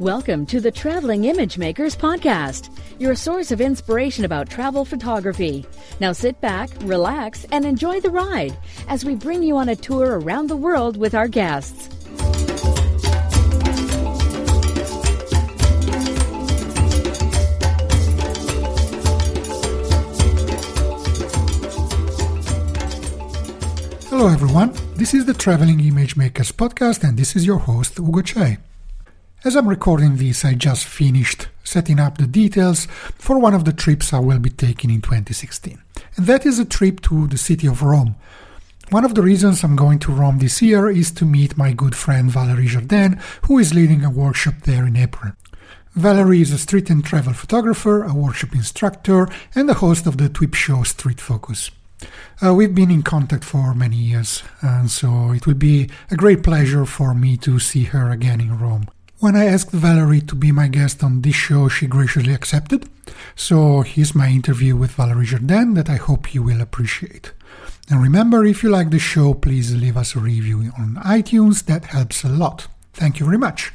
Welcome to the Traveling Image Makers Podcast, your source of inspiration about travel photography. Now sit back, relax, and enjoy the ride as we bring you on a tour around the world with our guests. Hello, everyone. This is the Traveling Image Makers podcast, and this is your host, Ugo Cei. As I'm recording this, I just finished setting up the details for one of the trips I will be taking in 2016. And that is a trip to the city of Rome. One of the reasons I'm going to Rome this year is to meet my good friend Valerie Jardin, who is leading a workshop there in April. Valerie is a street and travel photographer, a workshop instructor, and the host of the TWIP show Street Focus. Uh, we've been in contact for many years, and so it will be a great pleasure for me to see her again in Rome. When I asked Valerie to be my guest on this show, she graciously accepted. So here's my interview with Valerie Jardin that I hope you will appreciate. And remember, if you like the show, please leave us a review on iTunes. That helps a lot. Thank you very much.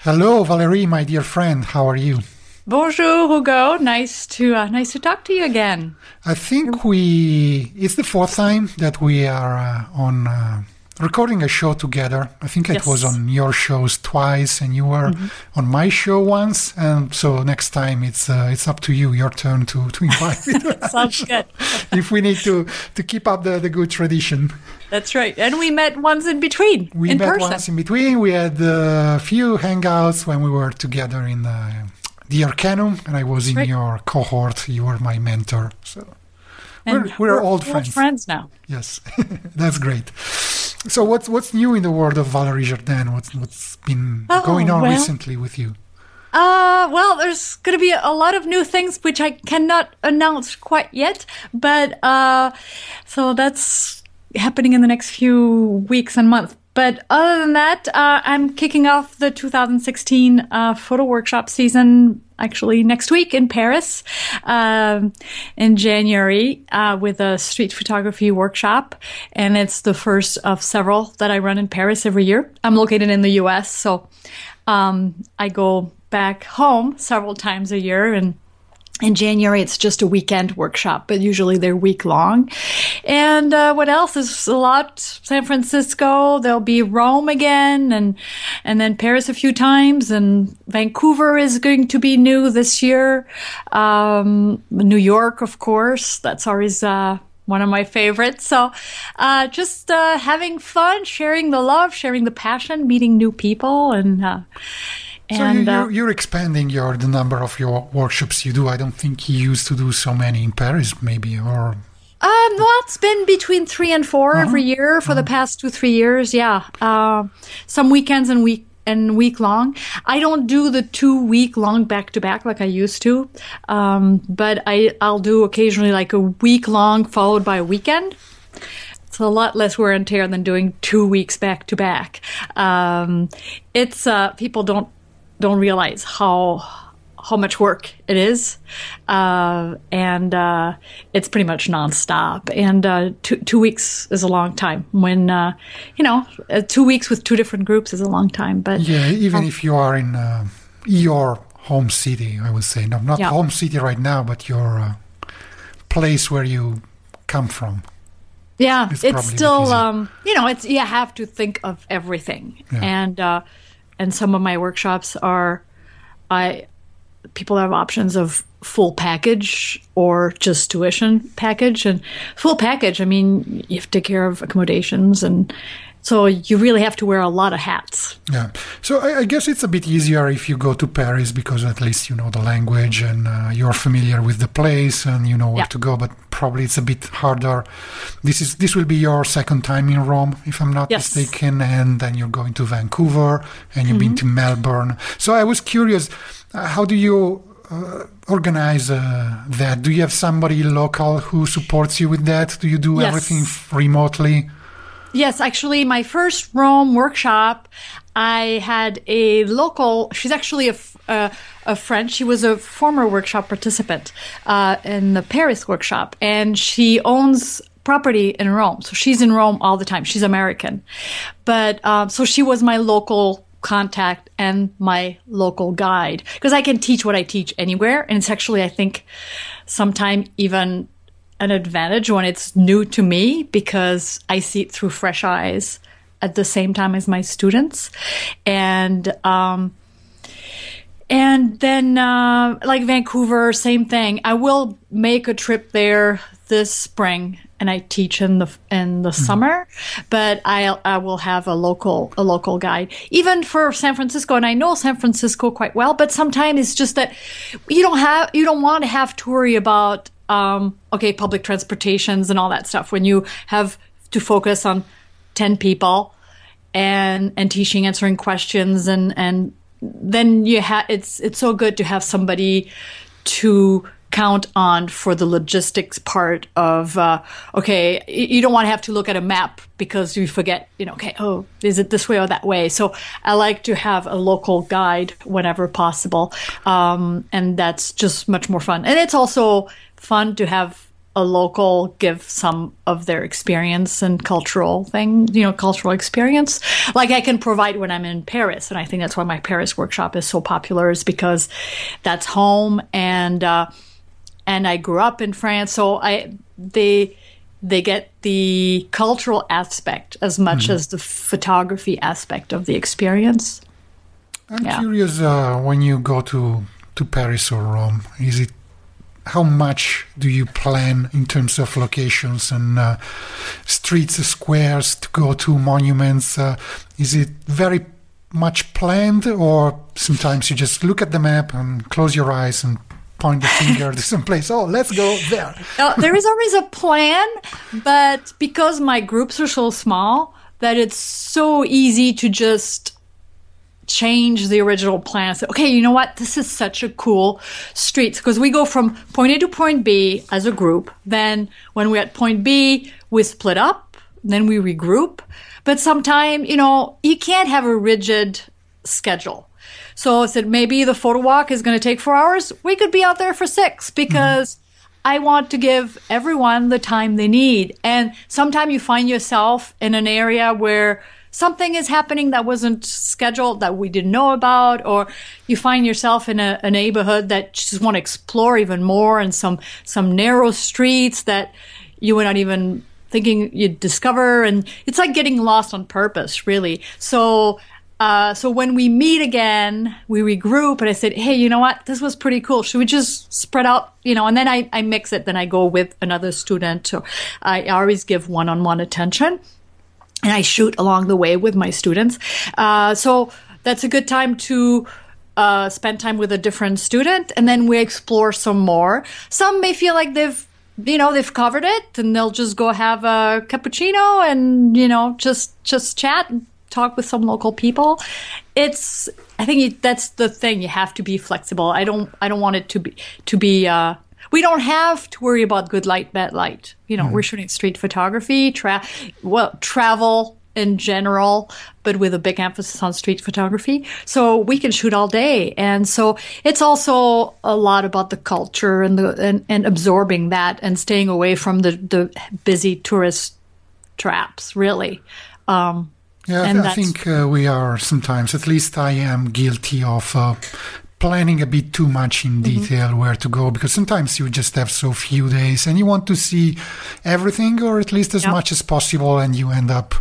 Hello, Valerie, my dear friend. How are you? Bonjour, Ugo. Nice to uh, nice to talk to you again. I think we it's the fourth time that we are uh, on uh, recording a show together. I think Yes. it was on your shows twice, and you were Mm-hmm. on my show once. And so next time it's uh, it's up to you, your turn to to invite me. to Sounds good. if we need to to keep up the, the good tradition. That's right. And we met once in between We in met person. once in between. We had a few hangouts when we were together in the, the Arcanum, and I was in right. your cohort. You were my mentor. So And we're, we're old friends. friends now. Yes, that's great. So what's what's new in the world of Valerie Jardin? What's what's been Oh, going on well- recently with you? Uh, well, there's going to be a lot of new things which I cannot announce quite yet, but uh, so that's happening in the next few weeks and months. But other than that, uh, I'm kicking off the 2016 uh, photo workshop season actually next week in Paris um, in January uh, with a street photography workshop. And it's the first of several that I run in Paris every year. I'm located in the US, so um, I go back home several times a year and in January, it's just a weekend workshop, but usually they're week long. And uh, what else is a lot? San Francisco. There'll be Rome again, and and then Paris a few times, and Vancouver is going to be new this year. Um, New York, of course. That's always. Uh, one of my favorites. So, uh, just uh, having fun, sharing the love, sharing the passion, meeting new people, and uh, So you, uh, you're, you're expanding your the number of your workshops you do. I don't think you used to do so many in Paris, maybe, or Um, well, it's been between three and 4 every year for the past two, three years. Yeah. Uh, some weekends and week and week long. I don't do the two week long back to back like I used to. Um, but I, I'll do occasionally like a week long followed by a weekend. It's a lot less wear and tear than doing two weeks back to back. Um, it's, uh, people don't, don't realize how, how much work it is, uh, and uh, it's pretty much nonstop. And uh, two two weeks is a long time. When uh, you know, uh, two weeks with two different groups is a long time. But yeah, even if you are in uh, your home city, I would say, no, not Yeah. home city right now, but your uh, place where you come from. yeah, It's it's, probably a bit still um, you know, it's you have to think of everything. Yeah. And uh, and some of my workshops are, I people have options of full package or just tuition package. And full package i mean you have to take care of accommodations and so you really have to wear a lot of hats Yeah. So I, I guess it's a bit easier if you go to Paris because at least you know the language and uh, you're familiar with the place and you know where Yeah. to go. But probably it's a bit harder. This is this will be your second time in Rome, if I'm not Yes. mistaken, and then you're going to Vancouver and you've been Mm-hmm. to Melbourne. So I was curious, uh, how do you uh, organize uh, that? Do you have somebody local who supports you with that? Do you do Yes. everything f- remotely? Yes, actually, my first Rome workshop, I had a local. She's actually a, uh, a friend. She was a former workshop participant uh, in the Paris workshop, and she owns property in Rome. So she's in Rome all the time. She's American, but um, so she was my local contact and my local guide because I can teach what I teach anywhere. And it's actually, I think, sometimes even an advantage when it's new to me because I see it through fresh eyes at the same time as my students. And, um, and then, uh, like Vancouver, same thing. I will make a trip there this spring, and I teach in the in the mm-hmm. summer. But I I will have a local a local guide, even for San Francisco. And I know San Francisco quite well. But sometimes it's just that you don't have you don't want to have to worry about um, okay public transportations and all that stuff when you have to focus on ten people and and teaching, answering questions, and and then you have it's it's so good to have somebody to count on for the logistics part of uh, okay you don't want to have to look at a map because you forget you know okay oh is it this way or that way so i like to have a local guide whenever possible um, and that's just much more fun and it's also fun to have a local give some of their experience and cultural thing, you know, cultural experience. Like I can provide when I'm in Paris. And I think that's why my Paris workshop is so popular is because that's home and, uh, and I grew up in France. So I, they, they get the cultural aspect as much mm-hmm. as the photography aspect of the experience. I'm yeah. curious uh, when you go to to Paris or Rome, is it how much do you plan in terms of locations and uh, streets, squares to go to monuments? Uh, is it very much planned, or sometimes you just look at the map and close your eyes and point the finger to some place? Oh, let's go there. there is always a plan, but because my groups are so small, that it's so easy to just change the original plan. Okay, you know what? This is such a cool street because we go from point A to point B as a group. Then when we're at point B, we split up. Then we regroup. But sometimes, you know, you can't have a rigid schedule. So I said maybe the photo walk is going to take four hours. We could be out there for six because. Mm-hmm. I want to give everyone the time they need. And sometimes you find yourself in an area where something is happening that wasn't scheduled that we didn't know about, or you find yourself in a, a neighborhood that you just want to explore even more and some, some narrow streets that you were not even thinking you'd discover. And it's like getting lost on purpose, really. So, uh, so when we meet again, we regroup and I said, Hey, you know what? This was pretty cool. Should we just spread out, you know, and then I, I mix it. Then I go with another student. So I always give one on one attention and I shoot along the way with my students. Uh, so that's a good time to uh, spend time with a different student, and then we explore some more. Some may feel like they've you know they've covered it and they'll just go have a cappuccino and you know just just chat talk with some local people it's i think that's the thing you have to be flexible i don't i don't want it to be to be uh, we don't have to worry about good light, bad light. You know, mm we're shooting street photography, tra- well, travel in general, but with a big emphasis on street photography. So we can shoot all day. And so it's also a lot about the culture and the, and, and absorbing that and staying away from the, the busy tourist traps, really. Um, yeah, I think uh, we are sometimes, at least I am guilty of uh, planning a bit too much in mm-hmm. detail mm-hmm. where to go because sometimes you just have so few days and you want to see everything or at least as yep. much as possible and you end up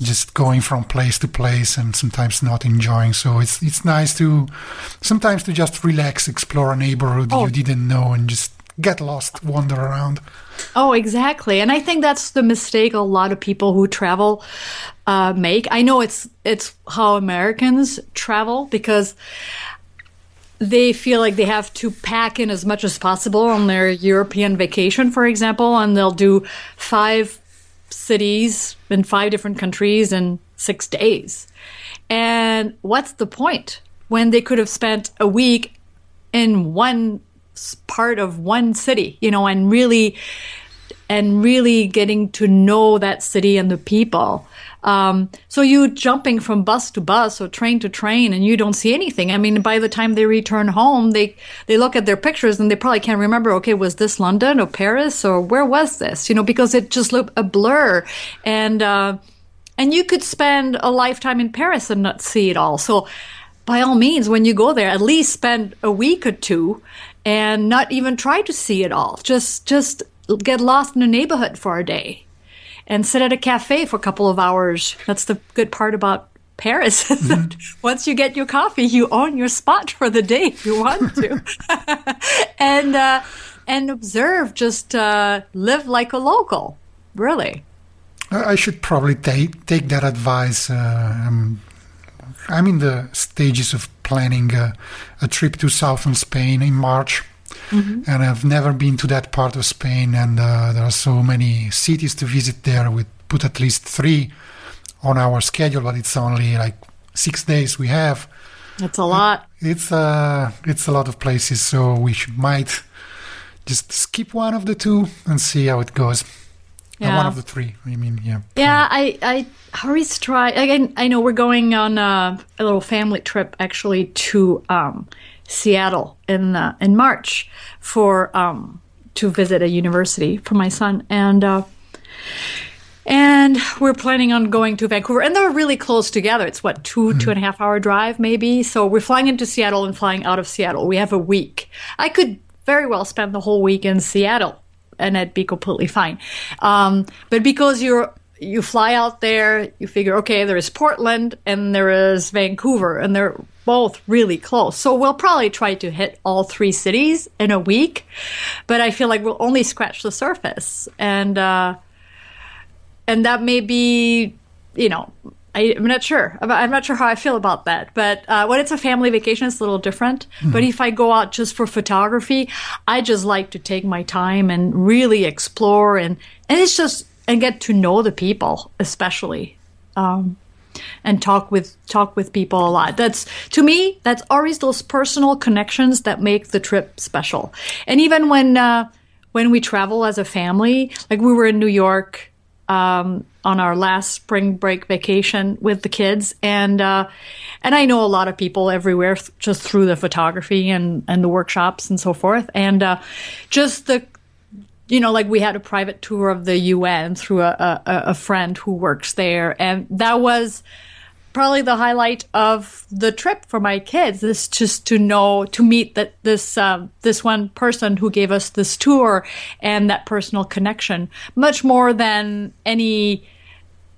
just going from place to place and sometimes not enjoying so it's it's nice to sometimes to just relax explore a neighborhood oh. you didn't know and just get lost wander around Oh, exactly. And I think that's the mistake a lot of people who travel uh, make. I know it's it's how Americans travel because they feel like they have to pack in as much as possible on their European vacation, for example, and they'll do five cities in five different countries in six days. And what's the point when they could have spent a week in one part of one city, you know, and really and really getting to know that city and the people. Um, so you jumping from bus to bus or train to train and you don't see anything. I mean, by the time they return home, they, they look at their pictures and they probably can't remember, okay, was this London or Paris or where was this? You know, because it just looked a blur. And, uh, and you could spend a lifetime in Paris and not see it all. So, by all means, when you go there, at least spend a week or two and not even try to see it all. Just just get lost in a neighborhood for a day and sit at a cafe for a couple of hours. That's the good part about Paris. Mm-hmm. Once you get your coffee, you own your spot for the day if you want to, and uh, and observe. Just uh, live like a local. Really. I should probably take take that advice. Uh, I'm, I'm in the stages of planning a, a trip to southern Spain in March. Mm-hmm. And I've never been to that part of Spain, and uh, there are so many cities to visit there. We put at least three on our schedule, but it's only like six days we have. That's a lot. It's uh, it's a lot of places, so we should, might just skip one of the two and see how it goes. Yeah. Uh, one of the three. I mean, yeah. Yeah, I I always try. Again, I know we're going on a, a little family trip actually to um, Seattle in uh, in March for um, to visit a university for my son, and uh, and we're planning on going to Vancouver, and they're really close together. It's what 2 mm-hmm. two and a half hour drive, maybe. So we're flying into Seattle and flying out of Seattle. We have a week. I could very well spend the whole week in Seattle, and it'd be completely fine. Um, but because you're you fly out there, you figure, okay, there is Portland and there is Vancouver, and they're both really close. So we'll probably try to hit all three cities in a week, but I feel like we'll only scratch the surface, and uh, and that may be, you know, I, am not sure. I'm not sure how I feel about that. But uh, when it's a family vacation, it's a little different. Mm-hmm. But if I go out just for photography, I just like to take my time and really explore and and it's just and get to know the people, especially. Um, and talk with talk with people a lot. That's to me, that's always those personal connections that make the trip special. And even when uh, when we travel as a family, like we were in New York um, on our last spring break vacation with the kids, and uh, and I know a lot of people everywhere th- just through the photography and and the workshops and so forth, and uh, just the you know, like we had a private tour of the UN through a, a, a friend who works there, and that was probably the highlight of the trip for my kids is just to know to meet that this uh, this one person who gave us this tour and that personal connection much more than any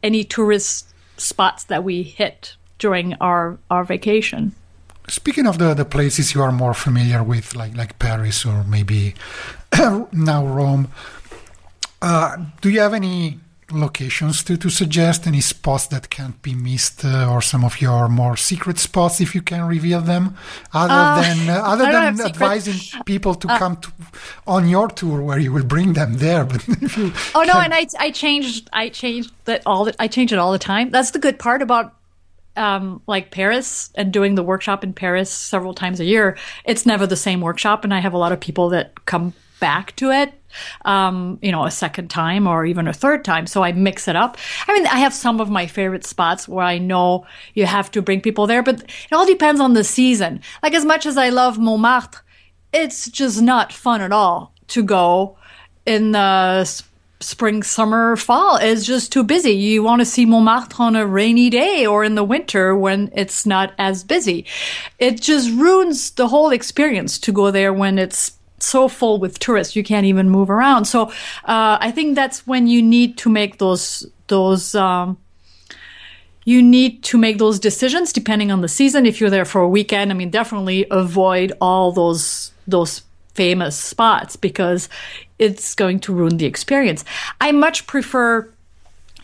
any tourist spots that we hit during our our vacation. Speaking of the, the places you are more familiar with like like paris or maybe now rome uh, do you have any locations to, to suggest any spots that can't be missed uh, or some of your more secret spots if you can reveal them other uh, than uh, other than advising people to uh, come to, on your tour where you will bring them there but if you oh no and I, I changed I changed that all the, I change it all the time. That's the good part about um, like Paris and doing the workshop in Paris several times a year, it's never the same workshop. And I have a lot of people that come back to it um, you know, a second time or even a third time. So I mix it up. I mean, I have some of my favorite spots where I know you have to bring people there, but it all depends on the season. Like as much as I love Montmartre, it's just not fun at all to go in the spring, summer, fall. It's just too busy. You want to see Montmartre on a rainy day or in the winter when it's not as busy. It just ruins the whole experience to go there when it's so full with tourists you can't even move around. So uh, I think that's when you need to make those those. Um, you need to make those decisions depending on the season. If you're there for a weekend, I mean, definitely avoid all those those famous spots because it's going to ruin the experience. I much prefer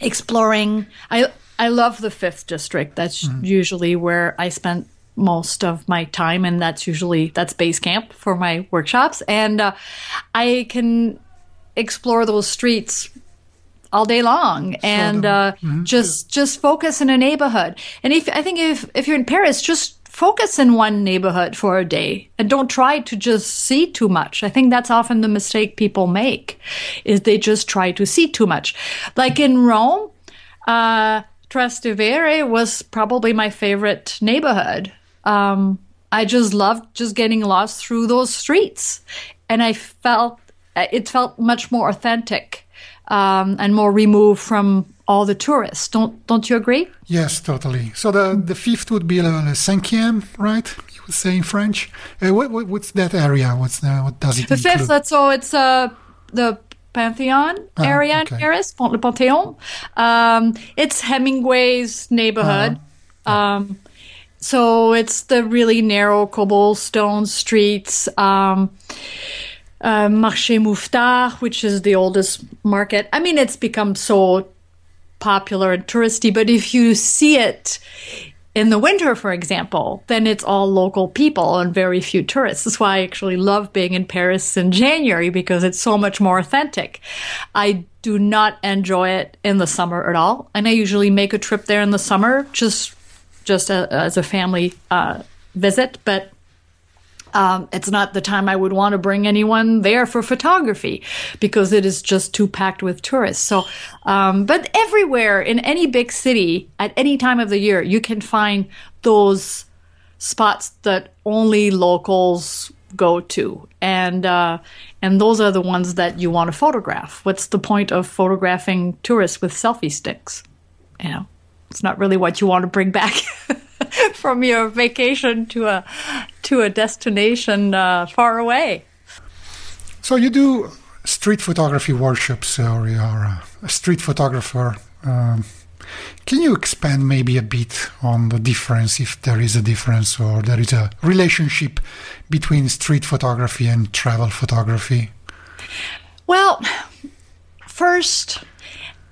exploring. I I love the fifth district. That's mm-hmm. usually where I spent most of my time and that's usually that's base camp for my workshops. And uh, i can explore those streets all day long and uh, mm-hmm. just just focus in a neighborhood. And if i think if if you're in paris just focus in one neighborhood for a day and don't try to just see too much. I think that's often the mistake people make is they just try to see too much. Like in rome uh Trastevere was probably my favorite neighborhood um, I just loved just getting lost through those streets, and I felt it felt much more authentic um, and more removed from all the tourists. Don't don't you agree? Yes, totally. So the the fifth would be le, le cinquième, right? You would say in French. Uh, what, what, what's that area? What's the, what does it The include? fifth, that's so it's uh the Pantheon Ah, area okay. in Paris, Pont le Panthéon. Um, it's Hemingway's neighborhood. Uh-huh. Um, so it's the really narrow cobblestone streets. Um, uh, Marché Mouffetard, which is the oldest market. I mean, it's become so popular and touristy, but if you see it in the winter, for example, then it's all local people and very few tourists. That's why I actually love being in Paris in January because it's so much more authentic. I do not enjoy it in the summer at all, and I usually make a trip there in the summer just just a, as a family uh, visit, but um, it's not the time I would want to bring anyone there for photography because it is just too packed with tourists. So, um, but everywhere in any big city at any time of the year, you can find those spots that only locals go to, and uh, and those are the ones that you want to photograph. What's the point of photographing tourists with selfie sticks? You know, it's not really what you want to bring back. from your vacation to a to a destination uh, far away. So you do street photography workshops, or you are a street photographer. Um, can you expand maybe a bit on the difference, if there is a difference, or there is a relationship between street photography and travel photography? Well, first,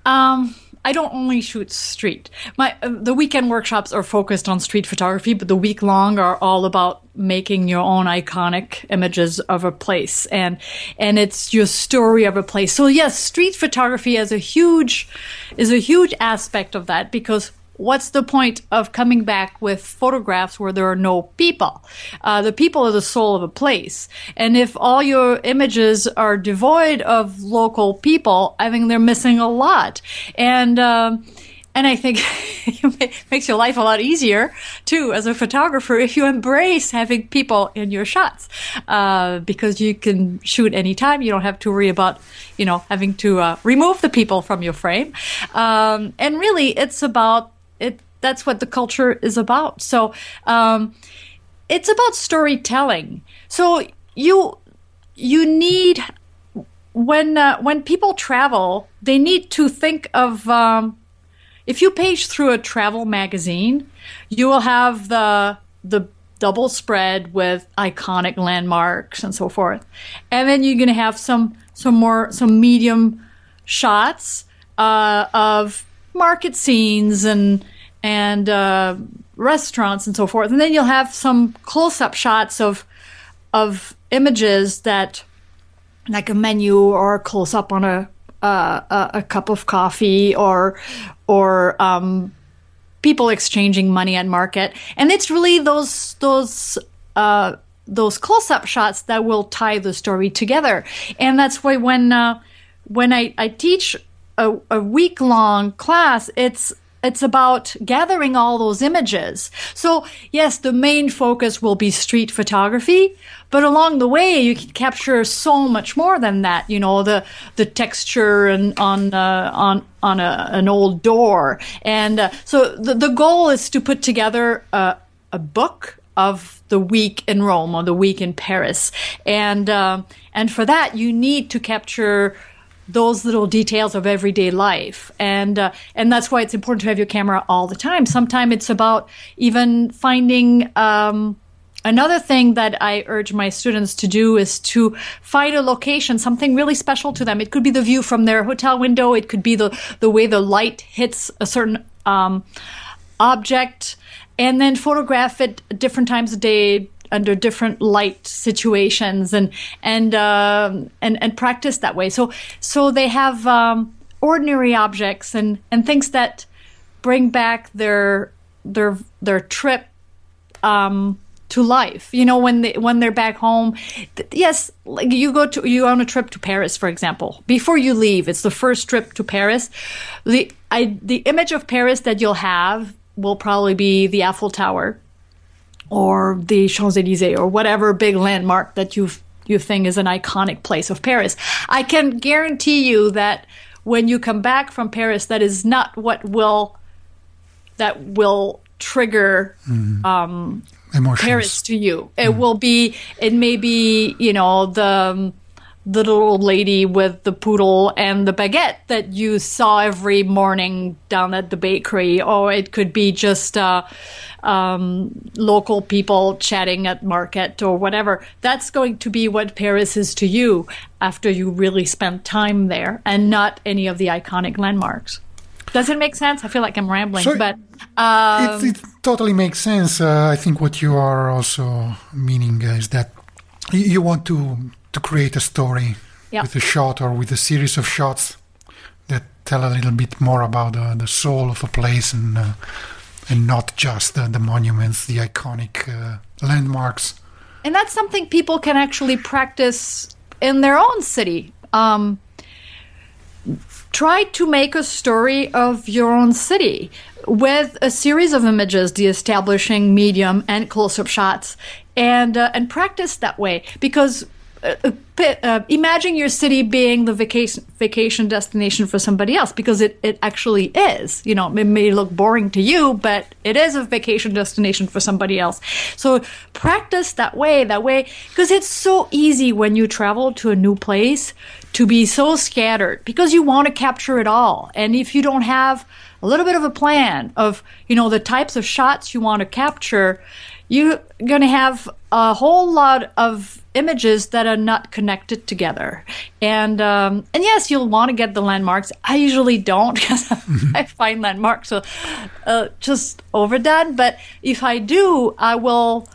um, I don't only shoot street. My uh, the weekend workshops are focused on street photography, but the week long are all about making your own iconic images of a place and and it's your story of a place. So yes, street photography is a huge is a huge aspect of that because what's the point of coming back with photographs where there are no people? Uh, the people are the soul of a place. And if all your images are devoid of local people, I think they're missing a lot. And, um, and I think it makes your life a lot easier too as a photographer if you embrace having people in your shots, uh, because you can shoot anytime. You don't have to worry about, you know, having to uh, remove the people from your frame. Um, and really, it's about it. That's what the culture is about. So, um, it's about storytelling. So you you need when uh, when people travel, they need to think of. Um, if you page through a travel magazine, you will have the the double spread with iconic landmarks and so forth, and then you're going to have some some more some medium shots uh, of market scenes and and uh, restaurants and so forth, and then you'll have some close up shots of of images that like a menu or a close up on a uh, a, a cup of coffee or or um, people exchanging money at market, and it's really those those uh, those close up shots that will tie the story together, and that's why when uh, when I, I teach a, a week long class, it's it's about gathering all those images. So yes, the main focus will be street photography, but along the way you can capture so much more than that. You know the the texture and on uh, on on a, an old door, and uh, so the the goal is to put together a, a book of the week in Rome or the week in Paris, and um, and for that you need to capture those little details of everyday life. And uh, and that's why it's important to have your camera all the time. Sometimes it's about even finding um, another thing that i urge my students to do is to find a location something really special to them. It could be the view from their hotel window. It could be the the way the light hits a certain um, object and then photograph it different times of day under different light situations and and um and and practice that way. So so they have um, ordinary objects and and things that bring back their their their trip um, to life. You know when they when they're back home. Th- yes, like you go to you on a trip to Paris, for example. Before you leave, it's the first trip to Paris. The I the image of Paris that you'll have will probably be the Eiffel Tower or the Champs Elysees or whatever big landmark that you you think is an iconic place of Paris. I can guarantee you that when you come back from Paris, that is not what will that will trigger mm-hmm. um, Emotions. Paris to you. It mm. will be. It may be you know the. Um, um, the little old lady with the poodle and the baguette that you saw every morning down at the bakery, or it could be just uh, um, local people chatting at market or whatever. That's going to be what Paris is to you after you really spend time there, and not any of the iconic landmarks. Does it make sense? I feel like I'm rambling, So- but uh, it, it totally makes sense. Uh, I think what you are also meaning is that you want to to create a story Yeah. with a shot or with a series of shots that tell a little bit more about uh, the soul of a place and uh, and not just uh, the monuments, the iconic uh, landmarks. and that's something people can actually practice in their own city. Um, try to make a story of your own city with a series of images, the establishing, medium, and close-up shots, and uh, and practice that way because. Uh, imagine your city being the vacation vacation destination for somebody else because it, it actually is. You know, it may look boring to you, but it is a vacation destination for somebody else. So practice that way, that way, because it's so easy when you travel to a new place to be so scattered because you want to capture it all. And if you don't have a little bit of a plan of, you know, the types of shots you want to capture, you're going to have a whole lot of images that are not connected together. And um, and yes, you'll want to get the landmarks. I usually don't because I find landmarks uh, just overdone. But if I do, I will.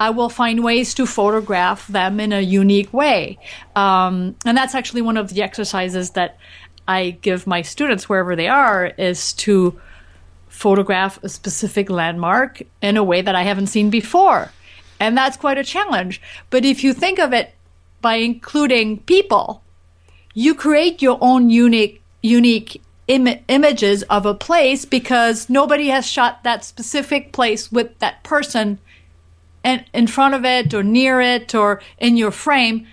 I will find ways to photograph them in a unique way. Um, and that's actually one of the exercises that I give my students wherever they are is to photograph a specific landmark in a way that I haven't seen before. And that's quite a challenge. But if you think of it by including people, you create your own unique unique Im- images of a place because nobody has shot that specific place with that person and in front of it or near it or in your frame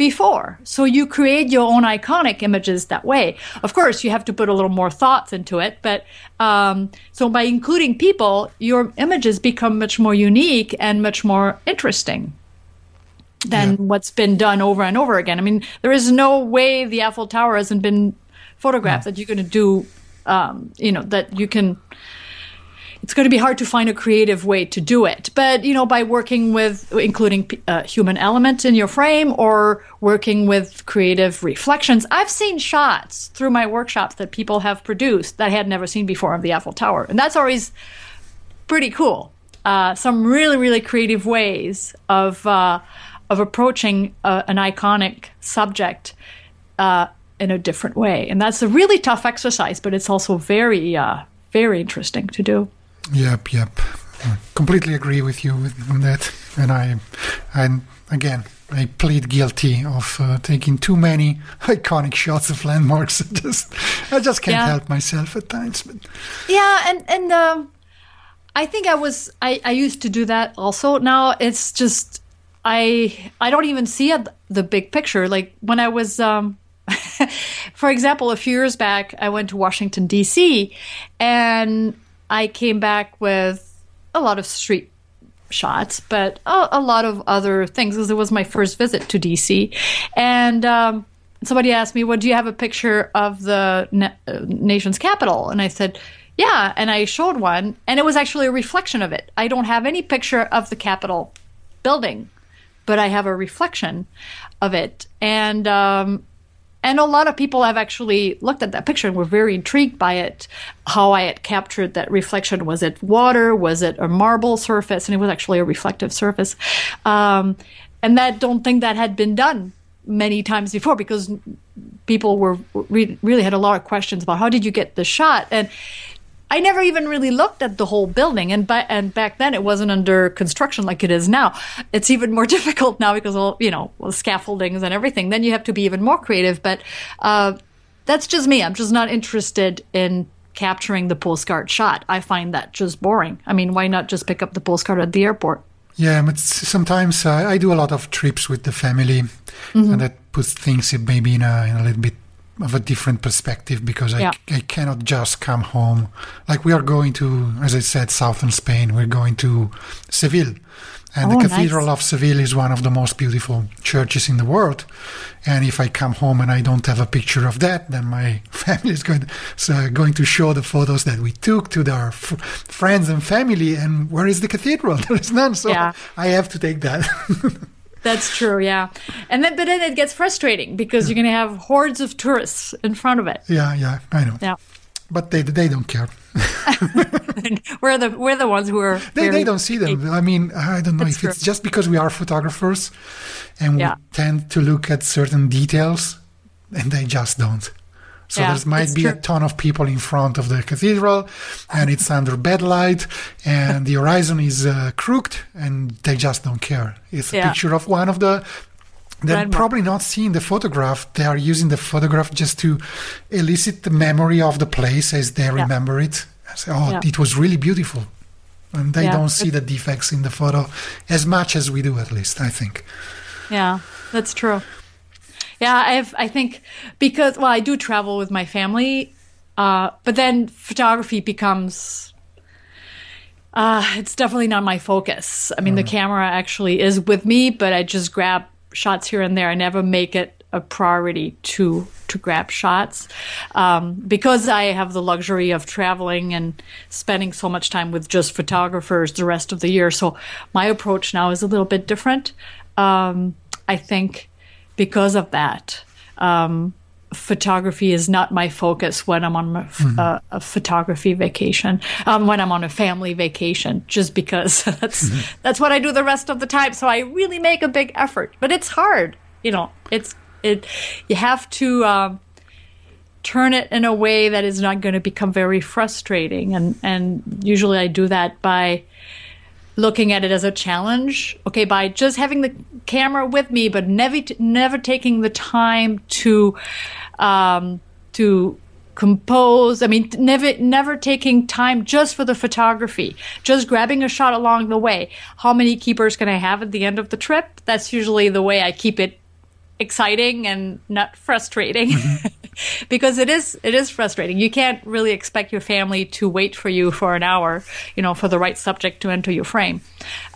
before. So you create your own iconic images that way. Of course, you have to put a little more thoughts into it, but um, so by including people, your images become much more unique and much more interesting than what's been done over and over again. I mean, there is no way the Eiffel Tower hasn't been photographed that you're going to do, um, you know, that you can it's going to be hard to find a creative way to do it. But you know, by working with including uh, human element in your frame or working with creative reflections, I've seen shots through my workshops that people have produced that I had never seen before of the Eiffel Tower, and that's always pretty cool. Uh, some really, really creative ways of uh, of approaching uh, an iconic subject uh, in a different way, and that's a really tough exercise, but it's also very, uh, very interesting to do. Yep, yep. I completely agree with you on that. And I, and again, I plead guilty of uh, taking too many iconic shots of landmarks. I just, I just can't Yeah. help myself at times. But Yeah, and and um, I think I was I, I used to do that also. Now it's just I I don't even see it, the big picture. Like when I was um, for example, a few years back, I went to Washington D.C. and I came back with a lot of street shots, but a, a lot of other things because it was my first visit to DC. And um, somebody asked me, "Well, do you have a picture of the na- nation's capital?" And I said, "Yeah." And I showed one, and it was actually a reflection of it. I don't have any picture of the Capitol building, but I have a reflection of it, and um, and a lot of people have actually looked at that picture and were very intrigued by it. How I had captured that reflection. Was it water? Was it a marble surface? And it was actually a reflective surface. Um, and that don't think that had been done many times before because people were re- really had a lot of questions about how did you get the shot and I never even really looked at the whole building, and by, and back then it wasn't under construction like it is now. It's even more difficult now because of all you know, well, scaffoldings and everything. Then you have to be even more creative. But uh, that's just me. I'm just not interested in capturing the postcard shot. I find that just boring. I mean, why not just pick up the postcard at the airport? yeah, but sometimes uh, I do a lot of trips with the family, and that puts things maybe in a, in a little bit of a different perspective because I, Yeah. I cannot just come home. Like we are going to, as I said, southern Spain. We're going to Seville. And Oh, the nice. Cathedral of Seville is one of the most beautiful churches in the world. And if I come home and I don't have a picture of that, then my family is going, so going to show the photos that we took to their f- friends and family. And where is the cathedral? There is none. So Yeah. I have to take that. That's true, yeah. And then, but then it gets frustrating because you're going to have hordes of tourists in front of it. yeah, yeah, I know. Yeah. But they, they don't care. we're the we're the ones who are. They, they don't see them. I mean, I don't know That's if it's just because we are photographers and Yeah. we tend to look at certain details and they just don't. So Yeah, there might be a ton of people in front of the cathedral and it's under bed light and the horizon is uh, crooked and they just don't care. It's a Yeah. picture of one of the. They're Landmark. probably not seeing the photograph. They are using the photograph just to elicit the memory of the place as they remember it. Say, oh, Yeah. it was really beautiful. And they Yeah, don't see the defects in the photo as much as we do, at least, I think. Yeah, that's true. Yeah, I've I think because well, I do travel with my family, uh, but then photography becomes. Uh, it's definitely not my focus. I mean, the camera actually is with me, but I just grab shots here and there. I never make it a priority to to grab shots um, because I have the luxury of traveling and spending so much time with just photographers the rest of the year. So my approach now is a little bit different. Um, I think because of that. Um, photography is not my focus when I'm on a, a, a photography vacation. Um, when I'm on a family vacation, just because that's that's what I do the rest of the time. So I really make a big effort, but it's hard. You know, it's it. You have to. Um, turn it in a way that is not going to become very frustrating and and usually I do that by looking at it as a challenge okay by just having the camera with me but never never taking the time to um to compose i mean never never taking time just for the photography just grabbing a shot along the way. How many keepers can i have at the end of the trip? That's usually the way i keep it exciting and not frustrating because it is it is frustrating you can't really expect your family to wait for you for an hour you know for the right subject to enter your frame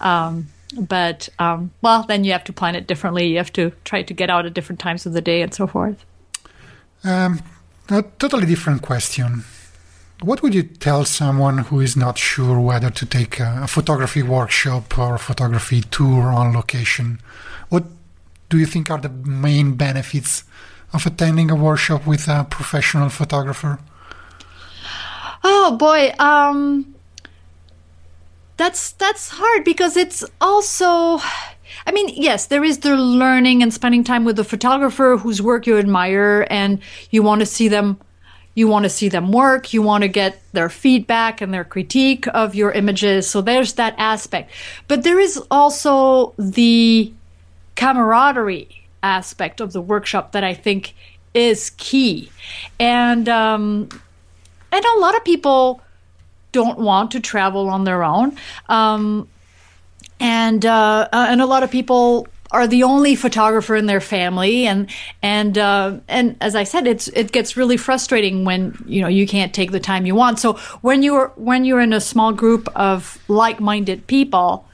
um, but um, well then you have to plan it differently you have to try to get out at different times of the day and so forth Um, a totally different question. What would you tell someone who is not sure whether to take a, a photography workshop or photography tour on location? What do you think are the main benefits of attending a workshop with a professional photographer? Oh boy, um that's that's hard because it's also I mean, yes, there is the learning and spending time with the photographer whose work you admire and you want to see them you want to see them work, you want to get their feedback and their critique of your images. So there's that aspect. But there is also the camaraderie aspect of the workshop that I think is key. And um, and a lot of people don't want to travel on their own, um, and uh, uh, and a lot of people are the only photographer in their family, and and uh, and as I said, it's it gets really frustrating when you know you can't take the time you want. So when you're when you're in a small group of like-minded people,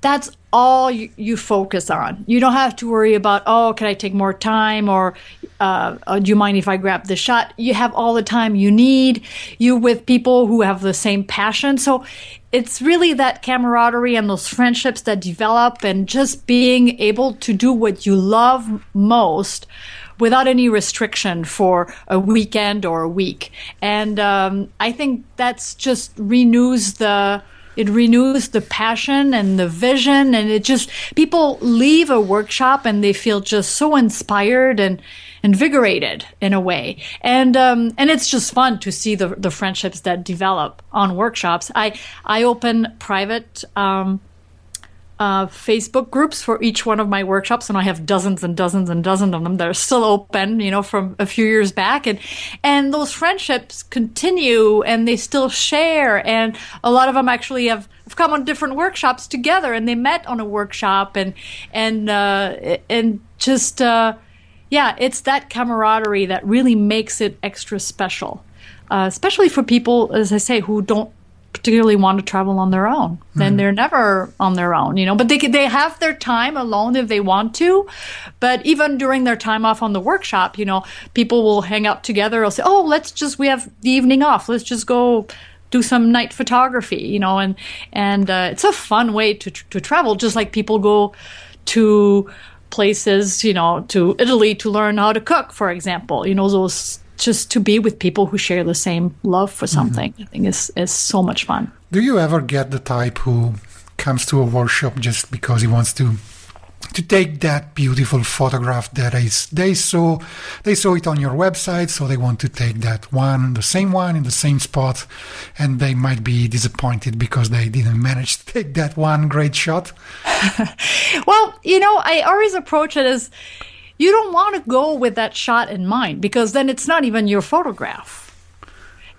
that's all you, you focus on. You don't have to worry about, oh, can I take more time or uh, uh, do you mind if I grab the shot? You have all the time you need. You with people who have the same passion. So it's really that camaraderie and those friendships that develop and just being able to do what you love most without any restriction for a weekend or a week. And um, I think that's just renews the it renews the passion and the vision and it just people leave a workshop and they feel just so inspired and invigorated in a way. And um, and it's just fun to see the the friendships that develop on workshops. I i open private um, uh, Facebook groups for each one of my workshops, and I have dozens and dozens and dozens of them that are still open, you know, from a few years back, and and those friendships continue, and they still share, and a lot of them actually have, have come on different workshops together, and they met on a workshop, and and uh, and just. Uh, yeah, it's that camaraderie that really makes it extra special, uh, especially for people, as I say, who don't particularly want to travel on their own. Then they're never on their own, you know. But they they have their time alone if they want to. But even during their time off on the workshop, you know, people will hang out together. Or say, "Oh, let's just we have the evening off. Let's just go." do some night photography, you know, and and uh, it's a fun way to to travel. Just like people go to places, you know, to Italy to learn how to cook, for example. You know, those just to be with people who share the same love for mm-hmm. something. I think is is so much fun. Do you ever get the type who comes to a workshop just because he wants to to take that beautiful photograph that is they saw they saw it on your website so they want to take that one the same one in the same spot and they might be disappointed because they didn't manage to take that one great shot Well, you know, I always approach it as you don't want to go with that shot in mind because then it's not even your photograph.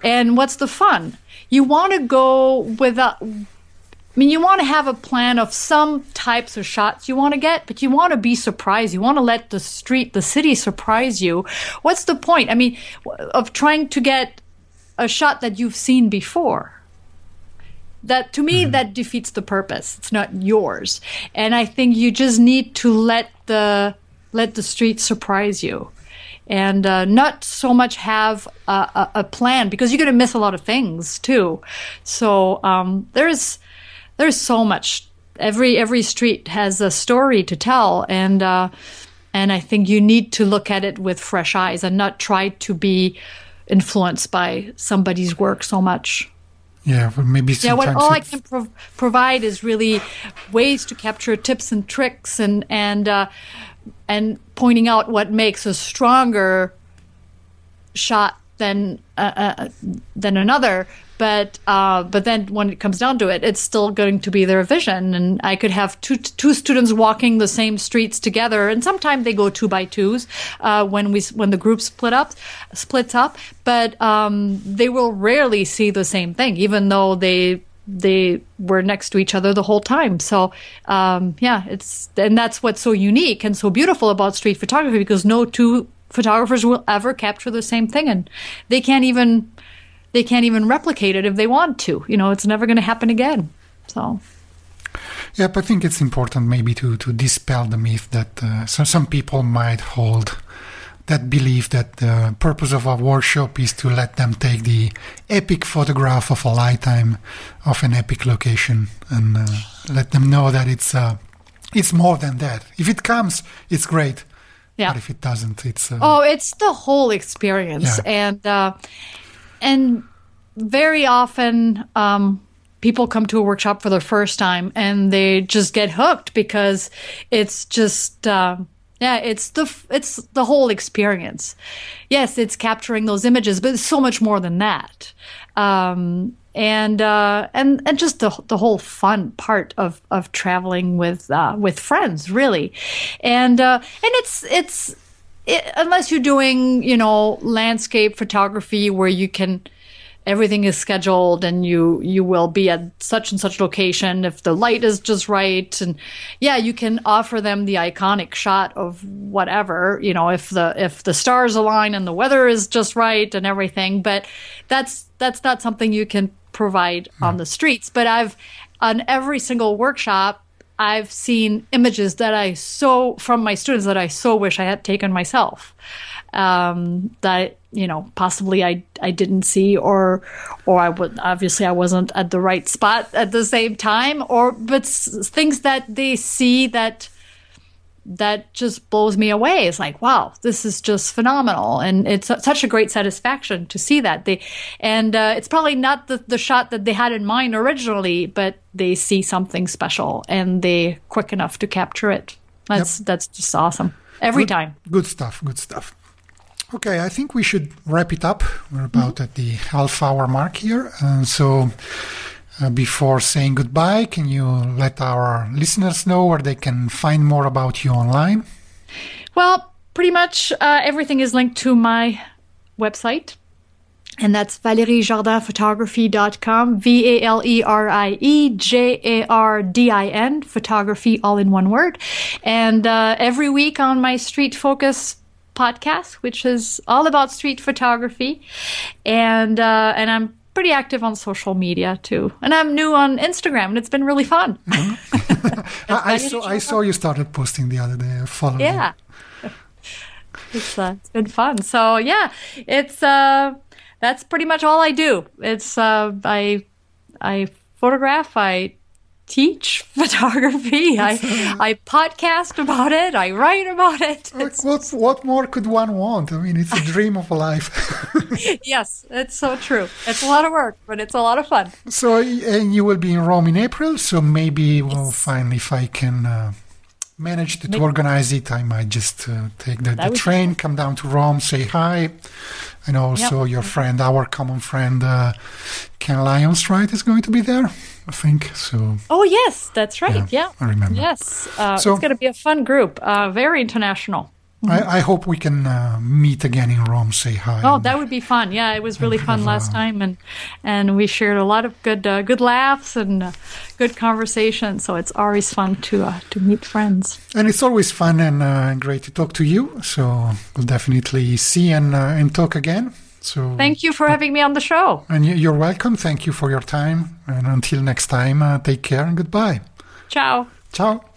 And what's the fun? You want to go with a. I mean, you want to have a plan of some types of shots you want to get, but you want to be surprised. You want to let the street, the city surprise you. What's the point? I mean, of trying to get a shot that you've seen before that to me mm-hmm. that defeats the purpose it's not yours and i think you just need to let the let the street surprise you. And uh, not so much have a, a, a plan because you're going to miss a lot of things too. So um, there's there's so much. Every every street has a story to tell and uh, and i think you need to look at it with fresh eyes and not try to be influenced by somebody's work so much yeah well, maybe yeah, what all I can prov- provide is really ways to capture tips and tricks and and uh, and pointing out what makes a stronger shot than uh, uh, than another. But uh, but then when it comes down to it, it's still going to be their vision. And I could have two two students walking the same streets together, and sometimes they go two by twos uh, when we when the group split up splits up. But um, they will rarely see the same thing, even though they they were next to each other the whole time. So um, yeah, it's and that's what's so unique and so beautiful about street photography because no two photographers will ever capture the same thing, and they can't even they can't even replicate it if they want to. You know, it's never going to happen again. So Yep, I think it's important maybe to, to dispel the myth that uh, so some people might hold that belief that the purpose of a workshop is to let them take the epic photograph of a lifetime of an epic location and uh, let them know that it's uh, it's more than that. If it comes, it's great. Yeah. But if it doesn't, it's uh, Oh, it's the whole experience, Yeah. and uh, and very often um, people come to a workshop for the first time and they just get hooked because it's just. Uh, yeah, it's the it's the whole experience. Yes, it's capturing those images, but it's so much more than that. Um, and uh, and and just the the whole fun part of of traveling with uh, with friends, really, and uh, and it's it's it, unless you're doing you know landscape photography where you can everything is scheduled and you you will be at such and such location if the light is just right. And yeah you can offer them the iconic shot of whatever you know if the if the stars align and the weather is just right and everything. But that's that's not something you can provide on the streets but i've on every single workshop I've seen images that I so from my students that I so wish I had taken myself. Um, that you know possibly I I didn't see or or I would obviously I wasn't at the right spot at the same time or but s- things that they see that that just blows me away. It's like, wow, this is just phenomenal, and it's su- such a great satisfaction to see that they, and uh, it's probably not the the shot that they had in mind originally, but they see something special and they quick enough to capture it. That's that's just awesome every good, time. Good stuff. Good stuff. Okay, I think we should wrap it up. We're about at the half hour mark here. Uh, so, uh, before saying goodbye, can you let our listeners know where they can find more about you online? Well, pretty much uh, everything is linked to my website. And that's valeriejardinphotography.com, V A L E R I E J A R D I N, photography all in one word. And uh, every week on my Street Focus podcast, which is all about street photography, and uh, and I'm pretty active on social media too, and I'm new on Instagram, and it's been really fun. Mm-hmm. I, I saw I saw you started posting the other day. Follow yeah. It's, uh, it's been fun. So yeah, it's uh, that's pretty much all I do. It's uh, I I photograph, I teach photography, I I podcast about it, I write about it. It's, what what more could one want? I mean, it's a dream of a life. yes, it's so true. It's a lot of work, but it's a lot of fun. So, and you will be in Rome in April. So maybe we'll yes. find if I can. Uh, manage to, to, organize it, I might just uh, take the, the train, come down to Rome, say hi, and also yep. your friend, our common friend, uh, Ken Lyons, right, is going to be there. I think so. Oh yes, that's right. Yeah, yeah. I remember. Yes, uh, so, it's going to be a fun group. Uh, very international. I, I, hope we can uh, meet again in Rome. Say hi. Oh, that would be fun. Yeah, it was really fun last time, and and we shared a lot of good uh, good laughs and uh, good conversation. So it's always fun to uh, to meet friends. And it's always fun and uh, great to talk to you. So we'll definitely see and uh, and talk again. So thank you for having me on the show. And you're welcome. Thank you for your time. And until next time, uh, take care and goodbye. Ciao. Ciao.